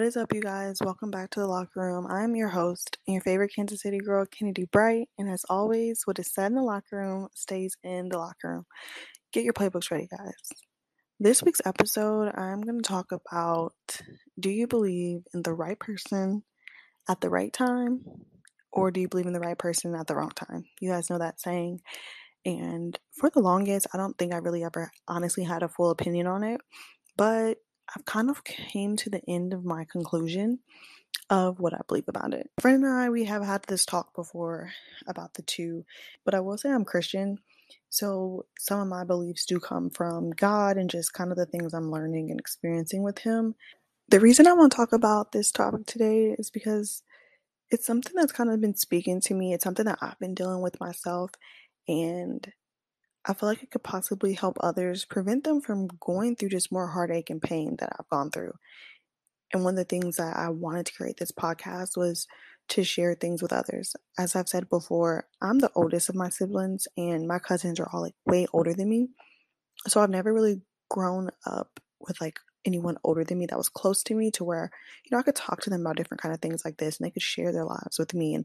What is up, you guys? Welcome back to the locker room. I'm your host and your favorite Kansas City girl, Kennedy Bright. And as always, what is said in the locker room stays in the locker room. Get your playbooks ready, guys. This week's episode, I'm going to talk about do you believe in the right person at the right time, or do you believe in the right person at the wrong time? You guys know that saying. And for the longest, I don't think I really ever honestly had a full opinion on it. But I've kind of came to the end of my conclusion of what I believe about it. A friend and I, we have had this talk before about the two, but I will say I'm Christian. So some of my beliefs do come from God and just kind of the things I'm learning and experiencing with Him. The reason I want to talk about this topic today is because it's something that's kind of been speaking to me. It's something that I've been dealing with myself. And I feel like it could possibly help others, prevent them from going through just more heartache and pain that I've gone through. And one of the things that I wanted to create this podcast was to share things with others. As I've said before, I'm the oldest of my siblings, and my cousins are all like way older than me. So I've never really grown up with like anyone older than me that was close to me to where you know I could talk to them about different kind of things like this and they could share their lives with me and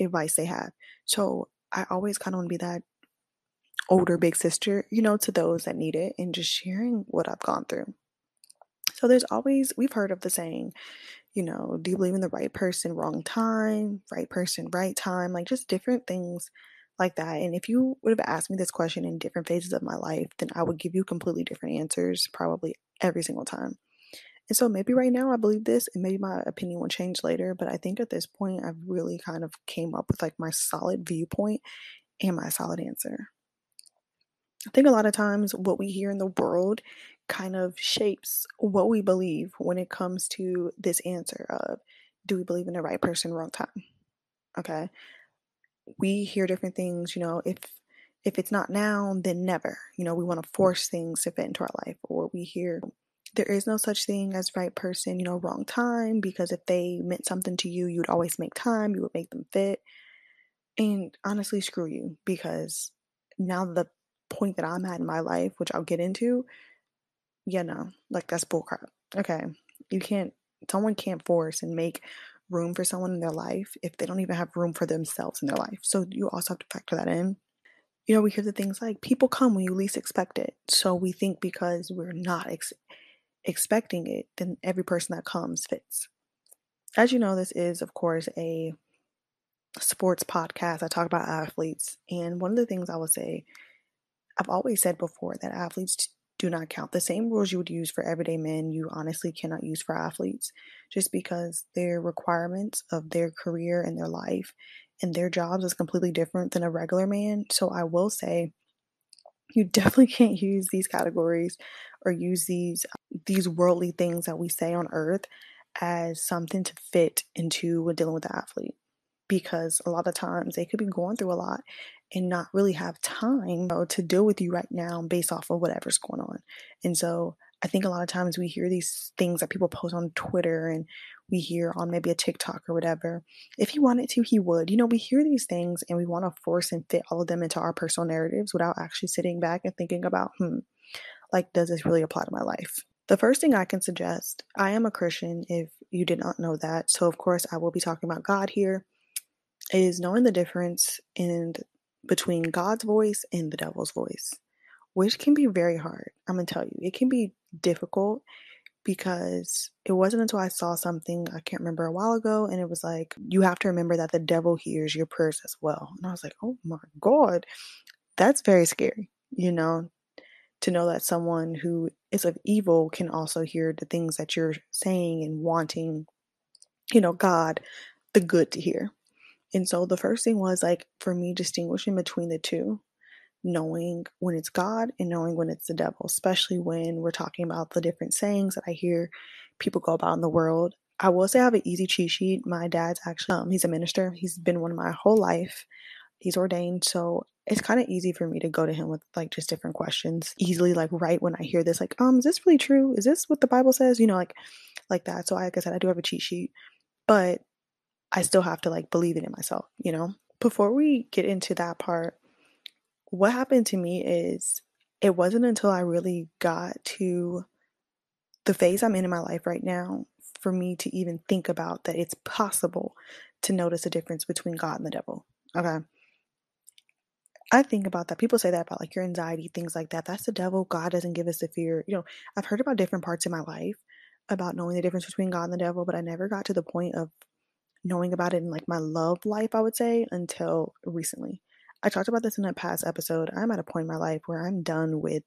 advice they have. So I always kind of want to be that older big sister, you know, to those that need it and just sharing what I've gone through. So there's always, we've heard of the saying, you know, do you believe in the right person, wrong time, right person, right time, like just different things like that. And if you would have asked me this question in different phases of my life, then I would give you completely different answers probably every single time. And so maybe right now I believe this and maybe my opinion will change later, but I think at this point I've really kind of came up with like my solid viewpoint and my solid answer. I think a lot of times what we hear in the world kind of shapes what we believe when it comes to this answer of do we believe in the right person, wrong time? Okay. We hear different things, you know, if if it's not now, then never. You know, we want to force things to fit into our life, or we hear there is no such thing as right person, you know, wrong time, because if they meant something to you, you'd always make time, you would make them fit. And honestly, screw you, because now the point that I'm at in my life, which I'll get into, yeah, no, like that's bullcrap. Okay. You can't, someone can't force and make room for someone in their life if they don't even have room for themselves in their life. So you also have to factor that in. You know, we hear the things like people come when you least expect it. So we think because we're not ex- expecting it, then every person that comes fits. As you know, this is, of course, a sports podcast. I talk about athletes. And one of the things I would say I've always said before that athletes do not count. The same rules you would use for everyday men, you honestly cannot use for athletes just because their requirements of their career and their life and their jobs is completely different than a regular man. So I will say you definitely can't use these categories or use these um, these worldly things that we say on earth as something to fit into when dealing with the athlete because a lot of times they could be going through a lot and not really have time you know, to deal with you right now based off of whatever's going on. And so I think a lot of times we hear these things that people post on Twitter and we hear on maybe a TikTok or whatever. If he wanted to, he would. You know, we hear these things and we want to force and fit all of them into our personal narratives without actually sitting back and thinking about, hmm, like, does this really apply to my life? The first thing I can suggest, I am a Christian if you did not know that. So, of course, I will be talking about God here, is knowing the difference in between God's voice and the devil's voice, which can be very hard. I'm going to tell you, it can be difficult because it wasn't until I saw something, I can't remember a while ago, and it was like, you have to remember that the devil hears your prayers as well. And I was like, oh my God, that's very scary, you know, to know that someone who is of evil can also hear the things that you're saying and wanting, you know, God, the good to hear. And so the first thing was like for me distinguishing between the two, knowing when it's God and knowing when it's the devil, especially when we're talking about the different sayings that I hear people go about in the world. I will say I have an easy cheat sheet. My dad's actually um, he's a minister. He's been one of my whole life. He's ordained, so it's kind of easy for me to go to him with like just different questions easily like right when I hear this like um is this really true? Is this what the Bible says? You know like like that. So like I said I do have a cheat sheet. But I still have to like believe it in myself, you know? Before we get into that part, what happened to me is it wasn't until I really got to the phase I'm in in my life right now for me to even think about that it's possible to notice a difference between God and the devil. Okay. I think about that. People say that about like your anxiety, things like that. That's the devil. God doesn't give us the fear. You know, I've heard about different parts in my life about knowing the difference between God and the devil, but I never got to the point of knowing about it in like my love life, I would say, until recently. I talked about this in a past episode. I'm at a point in my life where I'm done with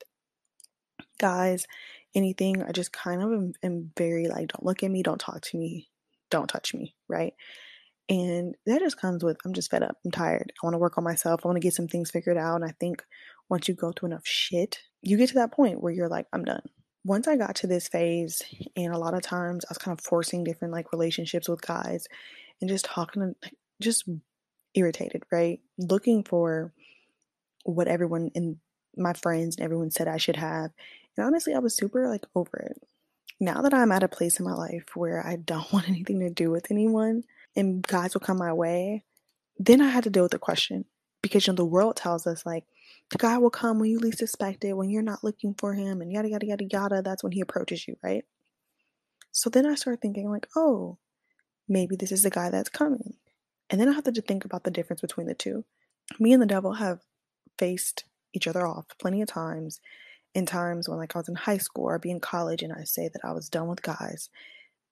guys, anything. I just kind of am, am very like, don't look at me, don't talk to me, don't touch me, right? And that just comes with I'm just fed up. I'm tired. I want to work on myself. I want to get some things figured out. And I think once you go through enough shit, you get to that point where you're like, I'm done. Once I got to this phase, and a lot of times I was kind of forcing different like relationships with guys and just talking just irritated, right? Looking for what everyone and my friends and everyone said I should have. And honestly, I was super like over it. Now that I'm at a place in my life where I don't want anything to do with anyone, and guys will come my way, then I had to deal with the question because you know the world tells us like the guy will come when you least expect it, when you're not looking for him, and yada yada yada yada. That's when he approaches you, right? So then I started thinking like, oh, maybe this is the guy that's coming, and then I have to think about the difference between the two. Me and the devil have faced each other off plenty of times. In times when like I was in high school or be in college, and I say that I was done with guys,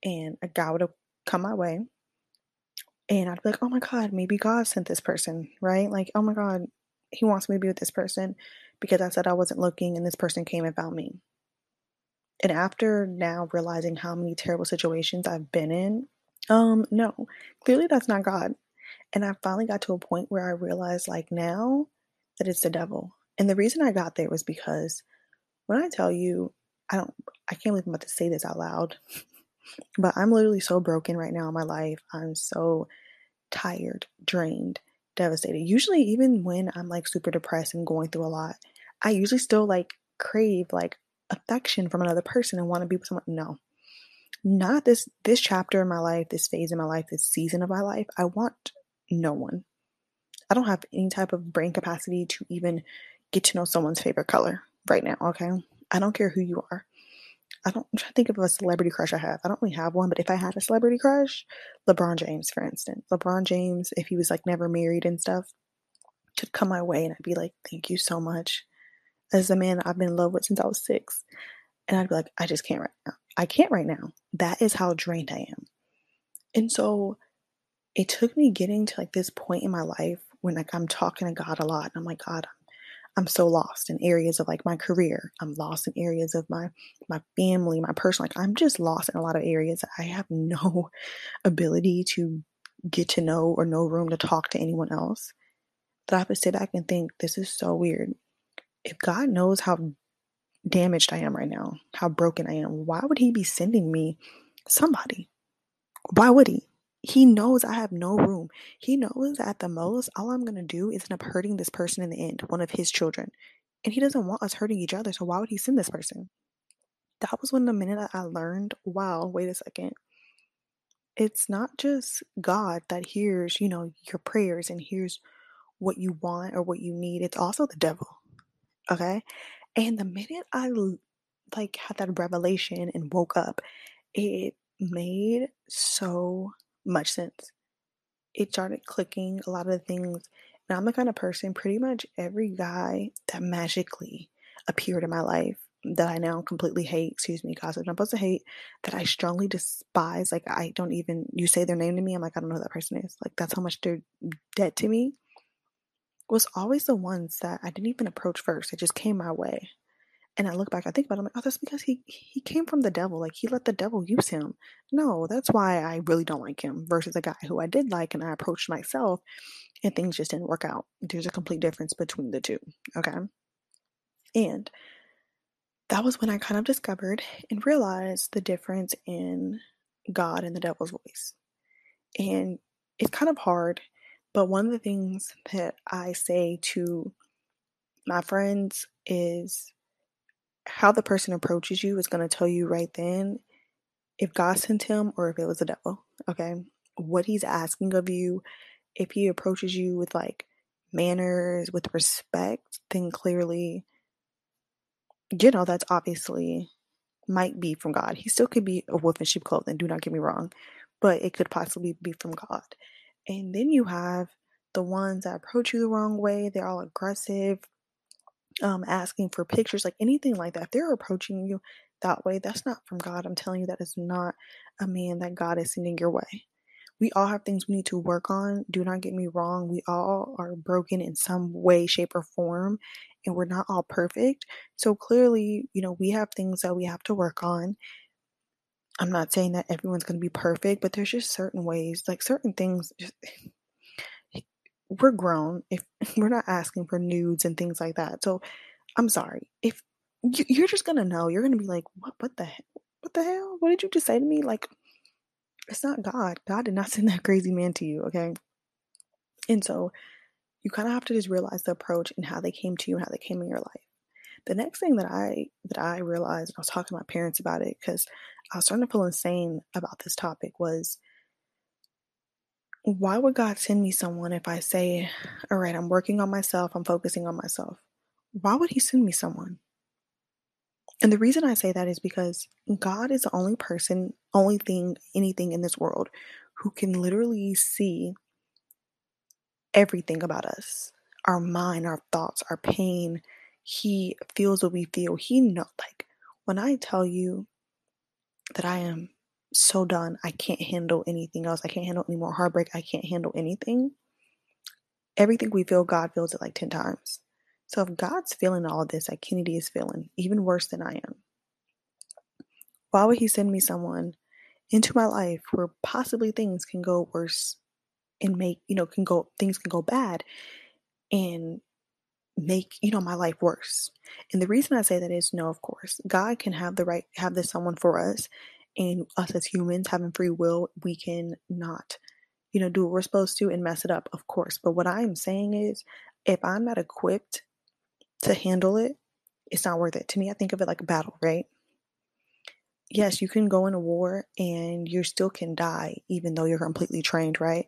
and a guy would have come my way and I'd be like, oh my God, maybe God sent this person, right? Like, oh my God, he wants me to be with this person because I said I wasn't looking and this person came and found me. And after now realizing how many terrible situations I've been in, um, no, clearly that's not God. And I finally got to a point where I realized, like, now that it's the devil. And the reason I got there was because when I tell you, I don't, I can't believe I'm about to say this out loud. But I'm literally so broken right now in my life. I'm so tired, drained, devastated. Usually, even when I'm like super depressed and going through a lot, I usually still like crave like affection from another person and want to be with someone. No, not this this chapter in my life, this phase in my life, this season of my life. I want no one. I don't have any type of brain capacity to even get to know someone's favorite color right now. Okay, I don't care who you are. I don't trying to think of a celebrity crush I have. I don't really have one, but if I had a celebrity crush, LeBron James, for instance. LeBron James, if he was like never married and stuff, could come my way and I'd be like, Thank you so much. As a man I've been in love with since I was six. And I'd be like, I just can't right now. I can't right now. That is how drained I am. And so it took me getting to like this point in my life when like I'm talking to God a lot and I'm like, God, I'm so lost in areas of like my career. I'm lost in areas of my my family, my personal. Like I'm just lost in a lot of areas. I have no ability to get to know or no room to talk to anyone else. That I have to sit back and think this is so weird. If God knows how damaged I am right now, how broken I am, why would He be sending me somebody? Why would He? he knows I have no room. He knows at the most, all I'm going to do is end up hurting this person in the end, one of his children. And he doesn't want us hurting each other. So why would he send this person? That was when the minute I learned, wow, wait a second. It's not just God that hears, you know, your prayers and hears what you want or what you need. It's also the devil. Okay? And the minute I like had that revelation and woke up, it made so much sense. It started clicking a lot of the things. And I'm the kind of person, pretty much every guy that magically appeared in my life that I now completely hate, excuse me, gossip, I'm supposed to hate, that I strongly despise. Like, I don't even, you say their name to me, I'm like, I don't know who that person is. Like, that's how much they're dead to me. Was always the ones that I didn't even approach first. It just came my way. And I look back, I think about it, I'm like, oh, that's because he he came from the devil. Like he let the devil use him. No, that's why I really don't like him versus a guy who I did like and I approached myself and things just didn't work out. There's a complete difference between the two. Okay. And that was when I kind of discovered and realized the difference in God and the devil's voice. And it's kind of hard, but one of the things that I say to my friends is how the person approaches you is going to tell you right then if God sent him or if it was the devil. Okay. What he's asking of you, if he approaches you with like manners, with respect, then clearly, you know, that's obviously might be from God. He still could be a wolf in sheep clothing, do not get me wrong, but it could possibly be from God. And then you have the ones that approach you the wrong way, they're all aggressive, um, asking for pictures, like anything like that. If they're approaching you that way, that's not from God. I'm telling you, that is not a man that God is sending your way. We all have things we need to work on. Do not get me wrong. We all are broken in some way, shape, or form, and we're not all perfect. So clearly, you know, we have things that we have to work on. I'm not saying that everyone's going to be perfect, but there's just certain ways, like certain things, just, we're grown. If we're not asking for nudes and things like that. So I'm sorry. If you're just going to know, you're to be like, what, what the hell? What the hell? What did you just say to me? Like, it's not God. God did not send that crazy man to you, okay? And so you kind of have to just realize the approach and how they came to you and how they came in your life. The next thing that I that I realized, I was talking to my parents about it because I was starting to feel insane about this topic was why would God send me someone if I say, all right, I'm working on myself, I'm focusing on myself? Why would He send me someone? And the reason I say that is because God is the only person, only thing, anything in this world who can literally see everything about us our mind, our thoughts, our pain. He feels what we feel. He know like when I tell you that I am so done, I can't handle anything else. I can't handle any more heartbreak. I can't handle anything. Everything we feel, God feels it like 10 times. So if God's feeling all this like Kennedy is feeling, even worse than I am, why would He send me someone into my life where possibly things can go worse and make, you know, can go, things can go bad and make, you know, my life worse? And the reason I say that is no, of course, God can have the right, have this someone for us. And us as humans having free will, we can not, you know, do what we're supposed to and mess it up, of course. But what I am saying is, if I'm not equipped to handle it, it's not worth it. To me, I think of it like a battle, right? Yes, you can go in a war and you still can die even though you're completely trained, right?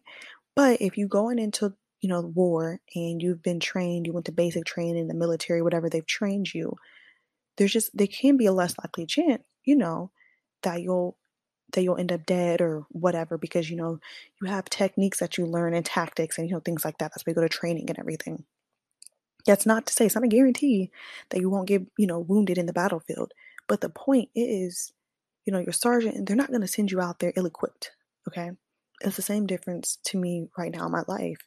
But if you going into, you know, war and you've been trained, you went to basic training, the military, whatever they've trained you, there's just there can be a less likely chance, you know, that you'll that you'll end up dead or whatever because you know you have techniques that you learn and tactics and you know things like that. That's why you go to training and everything. That's not to say it's not a guarantee that you won't get, you know, wounded in the battlefield. But the point is, you know, your sergeant, they're not going to send you out there ill equipped. Okay. It's the same difference to me right now in my life.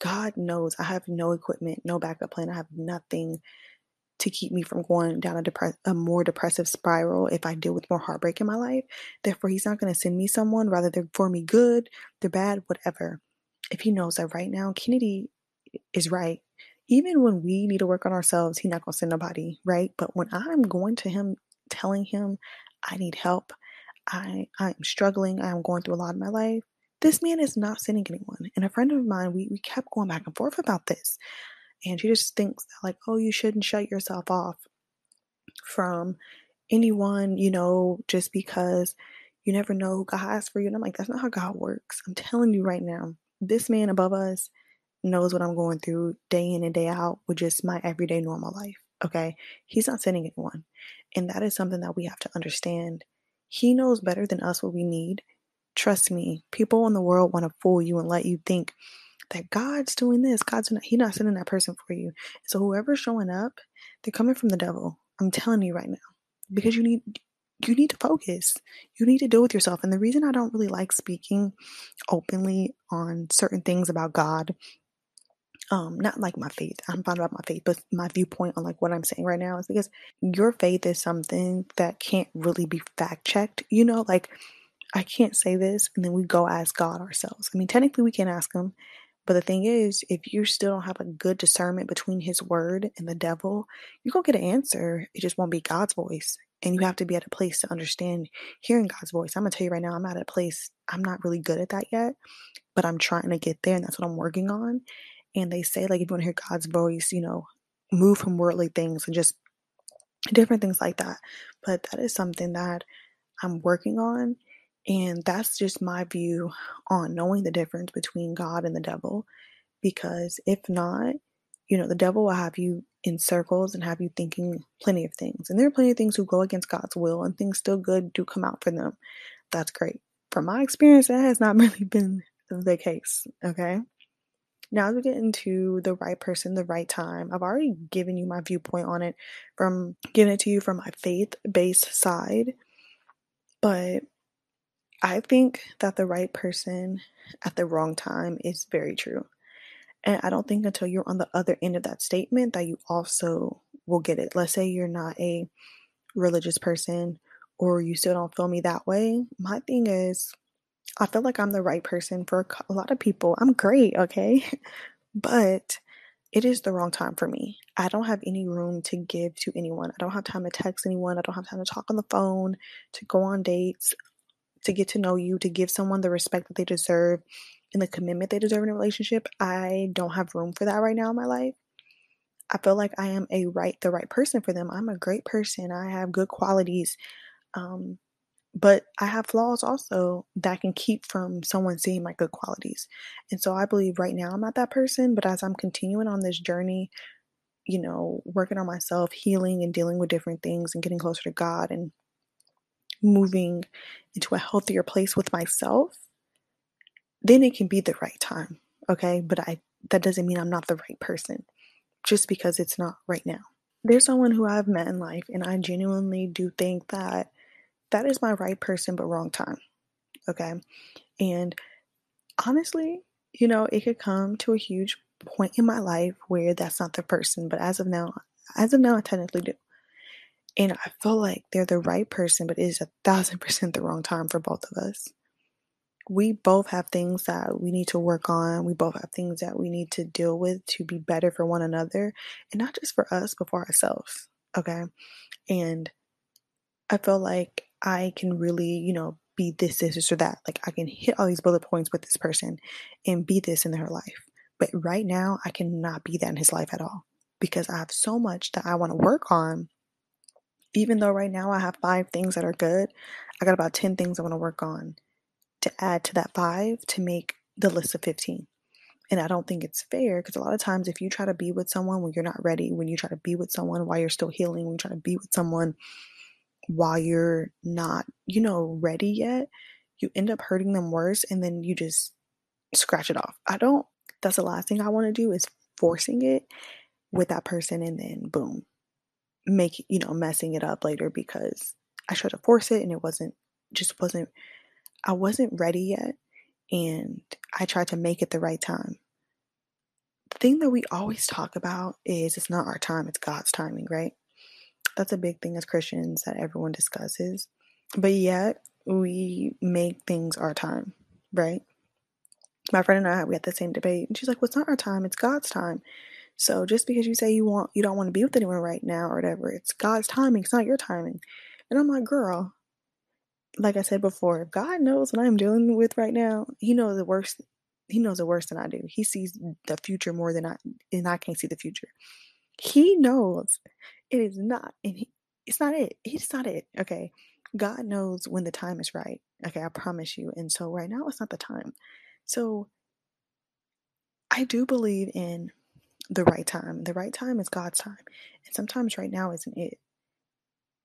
God knows I have no equipment, no backup plan. I have nothing to keep me from going down a, depre- a more depressive spiral if I deal with more heartbreak in my life. Therefore, He's not going to send me someone, rather they're for me good, they're bad, whatever. If He knows that right now, Kennedy is right even when we need to work on ourselves, he's not gonna send nobody, right? But when I'm going to him, telling him I need help, I I'm struggling, I'm going through a lot in my life. This man is not sending anyone. And a friend of mine, we, we kept going back and forth about this. And she just thinks that like, oh, you shouldn't shut yourself off from anyone, you know, just because you never know who God has for you. And I'm like, that's not how God works. I'm telling you right now, this man above us knows what I'm going through day in and day out with just my everyday normal life. Okay. He's not sending anyone. And that is something that we have to understand. He knows better than us what we need. Trust me, people in the world want to fool you and let you think that God's doing this. God's not, He's not sending that person for you. So whoever's showing up, they're coming from the devil. I'm telling you right now. Because you need you need to focus. You need to deal with yourself. And the reason I don't really like speaking openly on certain things about God um not like my faith i'm fine about my faith but my viewpoint on like what i'm saying right now is because your faith is something that can't really be fact checked you know like i can't say this and then we go ask god ourselves i mean technically we can ask him but the thing is if you still don't have a good discernment between his word and the devil you're gonna get an answer it just won't be god's voice and you have to be at a place to understand hearing god's voice i'm gonna tell you right now i'm at a place i'm not really good at that yet but i'm trying to get there and that's what i'm working on and they say, like, if you want to hear God's voice, you know, move from worldly things and just different things like that. But that is something that I'm working on. And that's just my view on knowing the difference between God and the devil. Because if not, you know, the devil will have you in circles and have you thinking plenty of things. And there are plenty of things who go against God's will and things still good do come out for them. That's great. From my experience, that has not really been the case. Okay. Now, as we get into the right person, the right time, I've already given you my viewpoint on it from giving it to you from my faith based side. But I think that the right person at the wrong time is very true. And I don't think until you're on the other end of that statement that you also will get it. Let's say you're not a religious person or you still don't feel me that way. My thing is, I feel like I'm the right person for a lot of people. I'm great, okay? but it is the wrong time for me. I don't have any room to give to anyone. I don't have time to text anyone. I don't have time to talk on the phone, to go on dates, to get to know you, to give someone the respect that they deserve and the commitment they deserve in a relationship, I don't have room for that right now in my life. I feel like I am a right the right person for them. I'm a great person. I have good qualities. Um, but I have flaws also that can keep from someone seeing my good qualities. And so I believe right now I'm not that person, but as I'm continuing on this journey, you know, working on myself, healing and dealing with different things and getting closer to God and moving into a healthier place with myself, then it can be the right time. Okay. But I, that doesn't mean I'm not the right person just because it's not right now. There's someone who I've met in life, and I genuinely do think that that is my right person, but wrong time. Okay. And honestly, you know, it could come to a huge point in my life where that's not the person, but as of now, as of now, I technically do. And I feel like they're the right person, but it is a thousand percent the wrong time for both of us we both have things that we need to work on. We both have things that we need to deal with to be better for one another and not just for us, but for ourselves. Okay. And I feel like I can really, you know, be this, this, this, or that. Like I can hit all these bullet points with this person and be this in her life. But right now, I cannot be that in his life at all because I have so much that I want to work on. Even though right now I have five things that are good, I got about 10 things I want to work on to add to that five to make the list of 15. And I don't think it's fair because a lot of times, if you try to be with someone when you're not ready, when you try to be with someone while you're still healing, when you try to be with someone while you're not, you know, ready yet, you end up hurting them worse and then you just scratch it off. I don't, that's the last thing I want to do is forcing it with that person and then boom, make, you know, messing it up later because I tried to force it and it wasn't, just wasn't I wasn't ready yet and I tried to make it the right time. The thing that we always talk about is it's not our time, it's God's timing, right? That's a big thing as Christians that everyone discusses. But yet we make things our time, right? My friend and I, we had the same debate, and she's like, "Well, it's not our time; it's God's time." So just because you say you want, you don't want to be with anyone right now or whatever, it's God's timing. It's not your timing. And I'm like, girl, like I said before, if God knows what I'm dealing with right now, He knows the worst. He knows the worst than I do. He sees the future more than I, and I can't see the future. He knows it is not, and he, it's not it. It's not it. Okay, God knows when the time is right. Okay, I promise you. And so right now, it's not the time. So I do believe in the right time. The right time is God's time, and sometimes right now isn't it.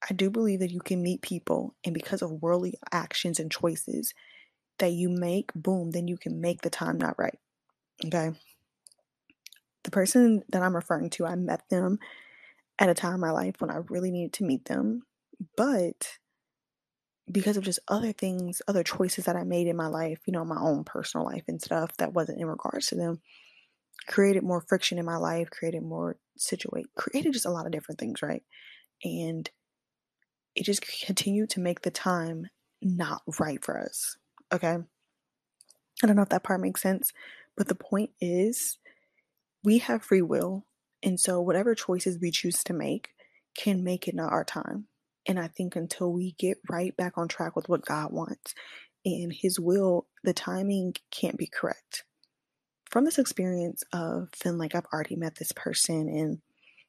I do believe that you can meet people, and because of worldly actions and choices that you make, boom, then you can make the time not right. Okay. The person that I'm referring to, I met them at a time in my life when I really needed to meet them. But because of just other things, other choices that I made in my life, you know, my own personal life and stuff that wasn't in regards to them, created more friction in my life, created more situate, created just a lot of different things, right? And it just continued to make the time not right for us. Okay. I don't know if that part makes sense, but the point is we have free will. And so whatever choices we choose to make can make it not our time. And I think until we get right back on track with what God wants and His will, the timing can't be correct. From this experience of feeling like I've already met this person, and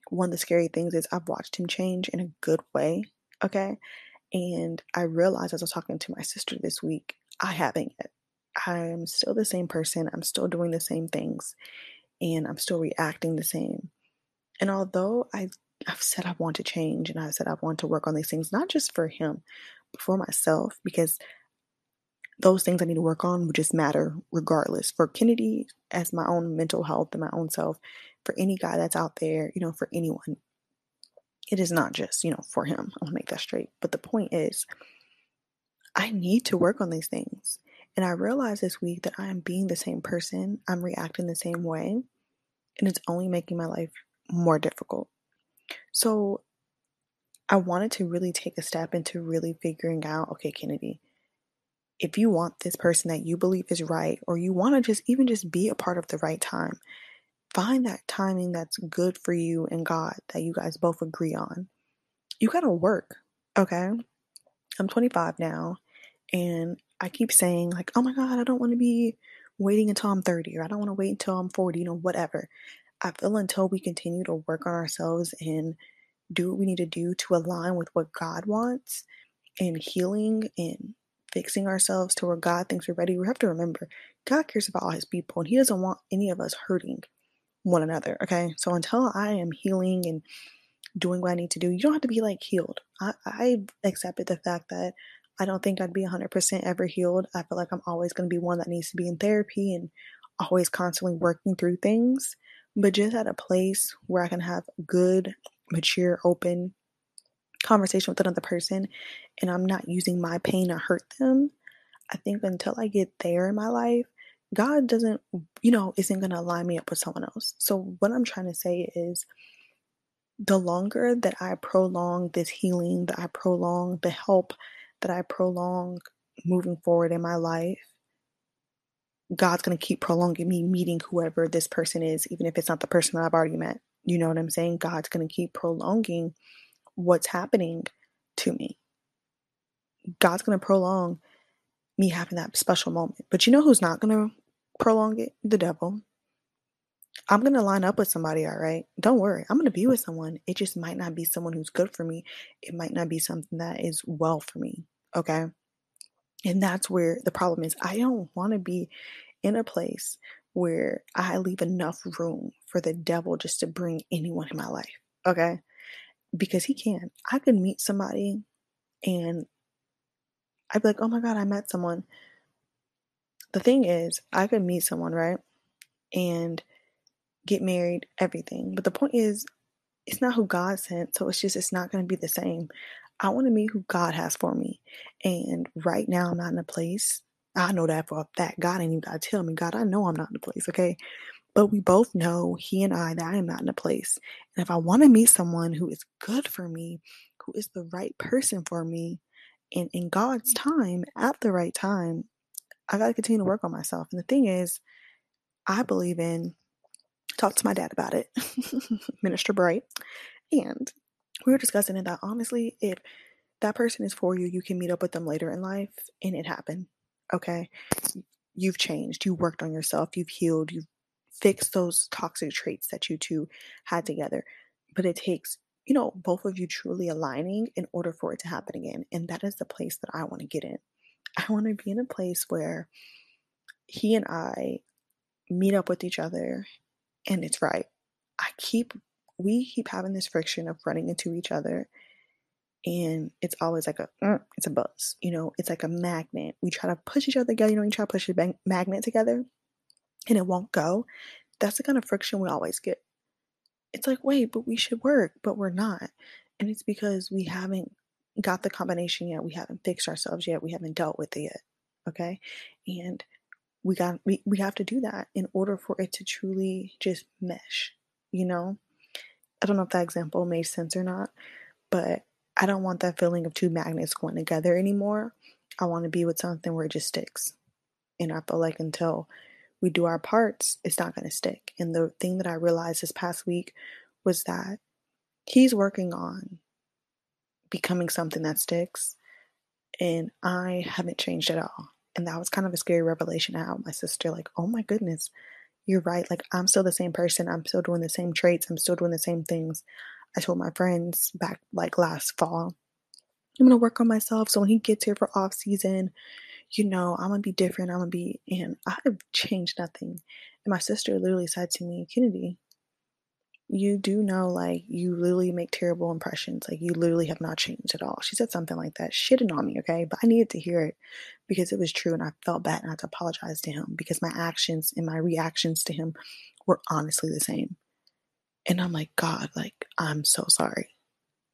one of the scary things is I've watched him change in a good way Okay. And I realized as I was talking to my sister this week, I haven't yet. I'm still the same person. I'm still doing the same things and I'm still reacting the same. And although I, I've said I want to change and I've said I want to work on these things, not just for him, but for myself, because those things I need to work on would just matter regardless. For Kennedy, as my own mental health and my own self, for any guy that's out there, you know, for anyone, it is not just, you know, for him. I'll make that straight. But the point is, I need to work on these things. And I realized this week that I am being the same person, I'm reacting the same way, and it's only making my life more difficult. So I wanted to really take a step into really figuring out okay, Kennedy, if you want this person that you believe is right, or you want to just even just be a part of the right time, find that timing that's good for you and God that you guys both agree on. You got to work, okay? I'm 25 now, and I keep saying, like, oh my God, I don't want to be waiting until I'm 30, or I don't want to wait until I'm 40, you know, whatever. I feel until we continue to work on ourselves and do what we need to do to align with what God wants and healing and fixing ourselves to where God thinks we're ready, we have to remember God cares about all his people and he doesn't want any of us hurting one another. Okay. So until I am healing and doing what I need to do, you don't have to be like healed. I, I accepted the fact that I don't think I'd be 100% ever healed. I feel like I'm always going to be one that needs to be in therapy and always constantly working through things, but just at a place where I can have good, mature, open conversation with another person and I'm not using my pain to hurt them. I think until I get there in my life, God doesn't, you know, isn't going to line me up with someone else. So, what I'm trying to say is the longer that I prolong this healing, that I prolong the help, that I prolong moving forward in my life, God's going to keep prolonging me meeting whoever this person is, even if it's not the person that I've already met. You know what I'm saying? God's going to keep prolonging what's happening to me. God's going to prolong me having that special moment. But you know who's not going to prolong it? The devil. I'm going to line up with somebody, all right? Don't worry. I'm going to be with someone. It just might not be someone who's good for me. It might not be something that is well for me, okay? And that's where the problem is. I don't want to be in a place where I leave enough room for the devil just to bring anyone in my life, okay? Because he can. I could meet somebody and I'd be like, oh my God, I met someone. The thing is, I could meet someone, right? And get married, everything. But the point is, it's not who God sent. So it's just, it's not going to be the same. I want to meet who God has for me. And right now, I'm not in a place. I know that for a fact. God ain't even got to tell me. God, I know I'm not in a place, okay? But we both know, He and I, that I am not in a place. And if I want to meet someone who is good for me, who is the right person for me, and in God's time, at the right time, I got to continue to work on myself. And the thing is, I believe in, talk to my dad about it, Minister Bright. And we were discussing it that honestly, if that person is for you, you can meet up with them later in life and it happened. Okay. You've changed. You worked on yourself. You've healed. You've fixed those toxic traits that you two had together. But it takes you know, both of you truly aligning in order for it to happen again. And that is the place that I want to get in. I want to be in a place where he and I meet up with each other and it's right. I keep, we keep having this friction of running into each other and it's always like a mm, it's a buzz you know it's like a magnet we try to push each other together you know you try to push a magnet together and it won't go that's the kind of friction we always get it's like, wait, but we should work, but we're not. And it's because we haven't got the combination yet. We haven't fixed ourselves yet. We haven't dealt with it yet. Okay. And we got we, we have to do that in order for it to truly just mesh, you know? I don't know if that example made sense or not, but I don't want that feeling of two magnets going together anymore. I want to be with something where it just sticks. And I feel like until we do our parts, it's not going to stick. And the thing that I realized this past week was that he's working on becoming something that sticks, and I haven't changed at all. And that was kind of a scary revelation had my sister, like, oh my goodness, you're right. Like, I'm still the same person. I'm still doing the same traits. I'm still doing the same things. I told my friends back like last fall, I'm gonna work on myself. So when he gets here for off season, you know, I'm gonna be different. I'm gonna be, and I've changed nothing. And my sister literally said to me, Kennedy, you do know like you literally make terrible impressions. Like you literally have not changed at all. She said something like that, shitting on me, okay? But I needed to hear it because it was true and I felt bad and I had to apologize to him because my actions and my reactions to him were honestly the same. And I'm like, God, like, I'm so sorry.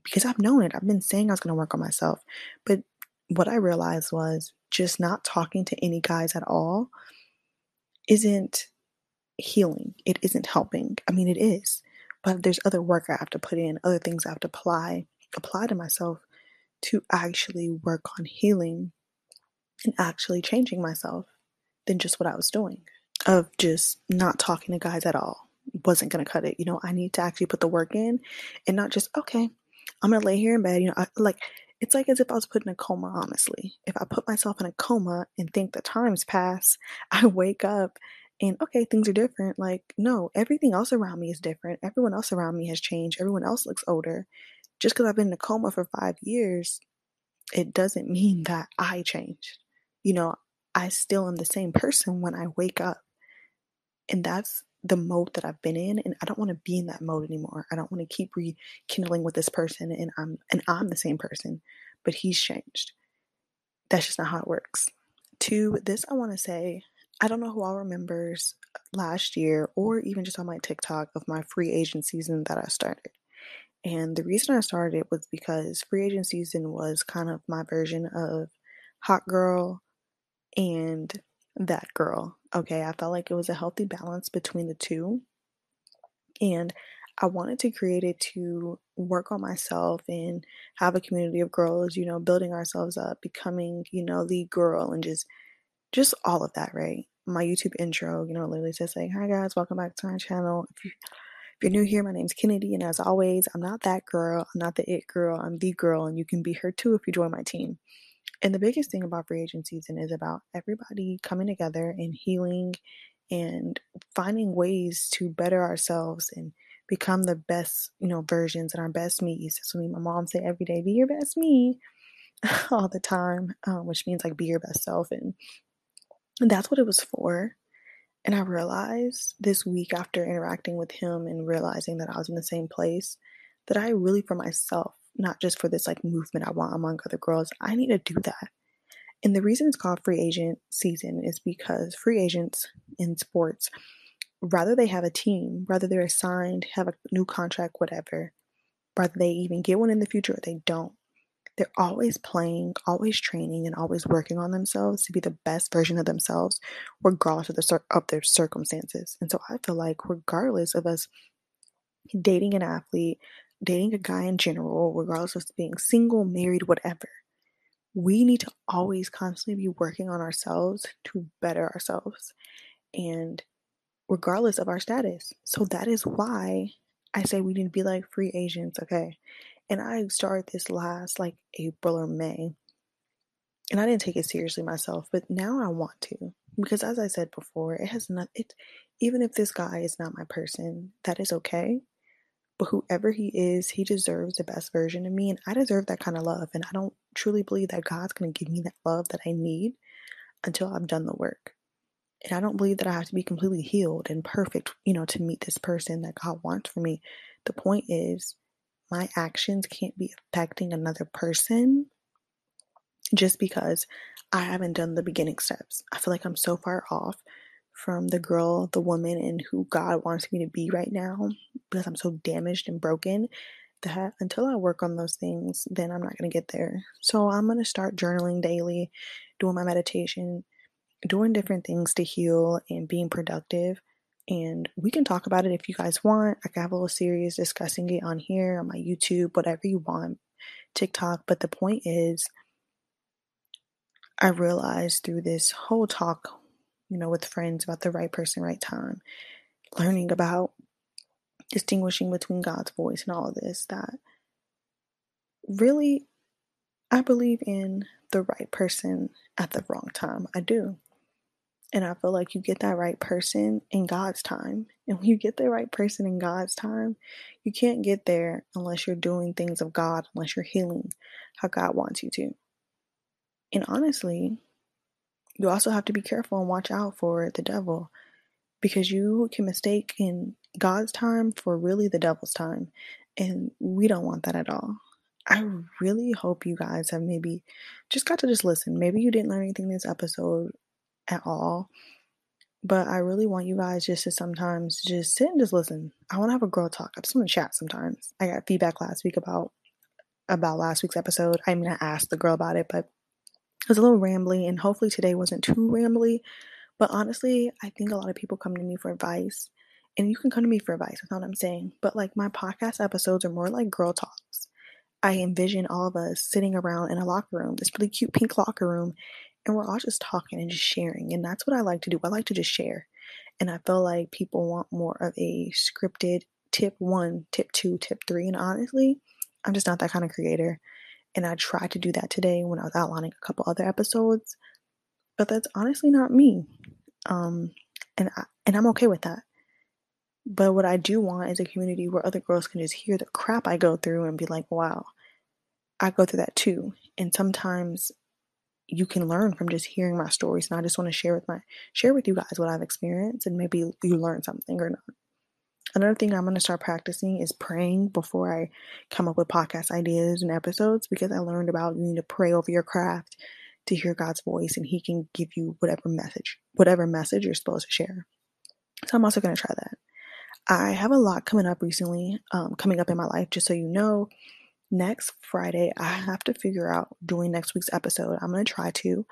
Because I've known it. I've been saying I was gonna work on myself. But what I realized was just not talking to any guys at all isn't healing. It isn't helping. I mean, it is but there's other work I have to put in, other things I have to apply, apply to myself to actually work on healing and actually changing myself than just what I was doing. Of just not talking to guys at all wasn't gonna cut it. You know, I need to actually put the work in and not just, okay, I'm gonna lay here in bed. You know, I, like it's like as if I was put in a coma, honestly. If I put myself in a coma and think the times pass, I wake up and okay, things are different. Like, no, everything else around me is different. Everyone else around me has changed. Everyone else looks older. Just because I've been in a coma for five years, it doesn't mean that I changed. You know, I still am the same person when I wake up. And that's the mode that I've been in and I don't want to be in that mode anymore. I don't want to keep rekindling with this person and I'm and I'm the same person, but he's changed. That's just not how it works. To this I want to say I don't know who all remembers last year or even just on my TikTok of my free agent season that I started. And the reason I started it was because free agent season was kind of my version of Hot Girl and That Girl. Okay, I felt like it was a healthy balance between the two. And I wanted to create it to work on myself and have a community of girls, you know, building ourselves up, becoming, you know, the girl and just just all of that, right? My YouTube intro, you know, literally says like, "Hi guys, welcome back to my channel." If you if you're new here, my name's Kennedy, and as always, I'm not that girl. I'm not the it girl. I'm the girl, and you can be her too if you join my team. And the biggest thing about free agent season is about everybody coming together and healing and finding ways to better ourselves and become the best, you know, versions and our best me's. So me, my mom say every day, be your best me all the time, um, which means like be your best self and and that's what it was for. And I realized this week after interacting with him and realizing that I was in the same place that I really, for myself, not just for this like movement I want among other girls, I need to do that. And the reason it's called free agent season is because free agents in sports, rather they have a team, rather they're assigned, have a new contract, whatever, whether they even get one in the future or they don't, they're always playing, always training, and always working on themselves to be the best version of themselves, regardless of, the, of their circumstances. And so I feel like, regardless of us dating an athlete, dating a guy in general, regardless of being single, married, whatever, we need to always constantly be working on ourselves to better ourselves. And regardless of our status. So that is why I say we need to be like free agents, okay? And I started this last like April or May. And I didn't take it seriously myself, but now I want to. Because as I said before, it has not it even if this guy is not my person, that is okay. But whoever he is, he deserves the best version of me. And I deserve that kind of love. And I don't truly believe that God's going to give me that love that I need until I've done the work. And I don't believe that I have to be completely healed and perfect, you know, to meet this person that God wants for me. The point is, my actions can't be affecting another person just because I haven't done the beginning steps. I feel like I'm so far off from the girl, the woman, and who God wants me to be right now because I'm so damaged and broken that until I work on those things, then I'm not going to get there. So I'm going to start journaling daily, doing my meditation, doing different things to heal and being productive and we can talk about it if you guys want. I can have a little series discussing it on here, on my YouTube, whatever you want, TikTok. But the point is, I realized through this whole talk, you know, with friends about the right person, right time, learning about distinguishing between God's voice and all of this, that really I believe in the right person at the wrong time. I do. And I feel like you get that right person in God's time. And when you get the right person in God's time, you can't get there unless you're doing things of God, unless you're healing how God wants you to. And honestly, you also have to be careful and watch out for the devil because you can mistake in God's time for really the devil's time. And we don't want that at all. I really hope you guys have maybe just got to just listen. Maybe you didn't learn anything this episode at all, but I really want you guys just to sometimes just sit and just listen. I want to have a girl talk. I just want to chat sometimes. I got feedback last week about about last week's episode. I mean, I asked the girl about it, but it was a little rambly, and hopefully today wasn't too rambly. But honestly, I think a lot of people come to me for advice, and you can come to me for advice. That's what I'm saying. But like my podcast episodes are more like girl talks. I envision all of us sitting around in a locker room, this really cute pink locker room, and we're all just talking and just sharing. And that's what I like to do. I like to just share. And I feel like people want more of a scripted tip one, tip two, tip three. And honestly, I'm just not that kind of creator. And I tried to do that today when I was outlining a couple other episodes, but that's honestly not me. Um, and I, and I'm okay with that. But what I do want is a community where other girls can just hear the crap I go through and be like, wow, I go through that too. And sometimes you can learn from just hearing my stories. And I just want to share with my share with you guys what I've experienced and maybe you learn something or not. Another thing I'm going to start practicing is praying before I come up with podcast ideas and episodes because I learned about you need to pray over your craft to hear God's voice and he can give you whatever message, whatever message you're supposed to share. So I'm also going to try that. I have a lot coming up recently, um, coming up in my life, just so you know. Next Friday, I have to figure out doing next week's episode. I'm going to try to.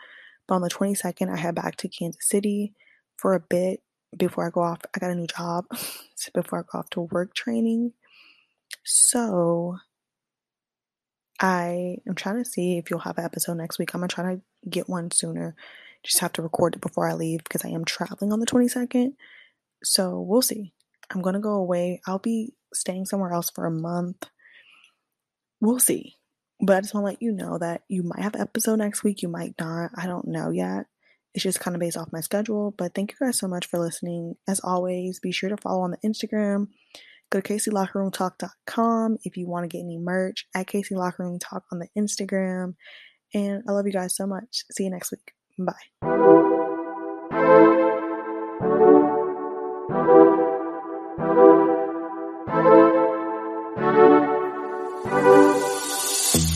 But on the 22nd, I head back to Kansas City for a bit before I go off. I got a new job so before I go off to work training. So I am trying to see if you'll have an episode next week. I'm to try to get one sooner. Just have to record it before I leave because I am traveling on the 22nd. So we'll see. I'm to go away. I'll be staying somewhere else for a month. We'll see. But I just want to let you know that you might have episode next week, you might not. I don't know yet. It's just kind of based off my schedule. But thank you guys so much for listening. As always, be sure to follow on the Instagram. Go to KCLockerRoomTalk.com if you want to get any merch at KC Locker Room Talk on the Instagram. And I love you guys so much. See you next week. Bye.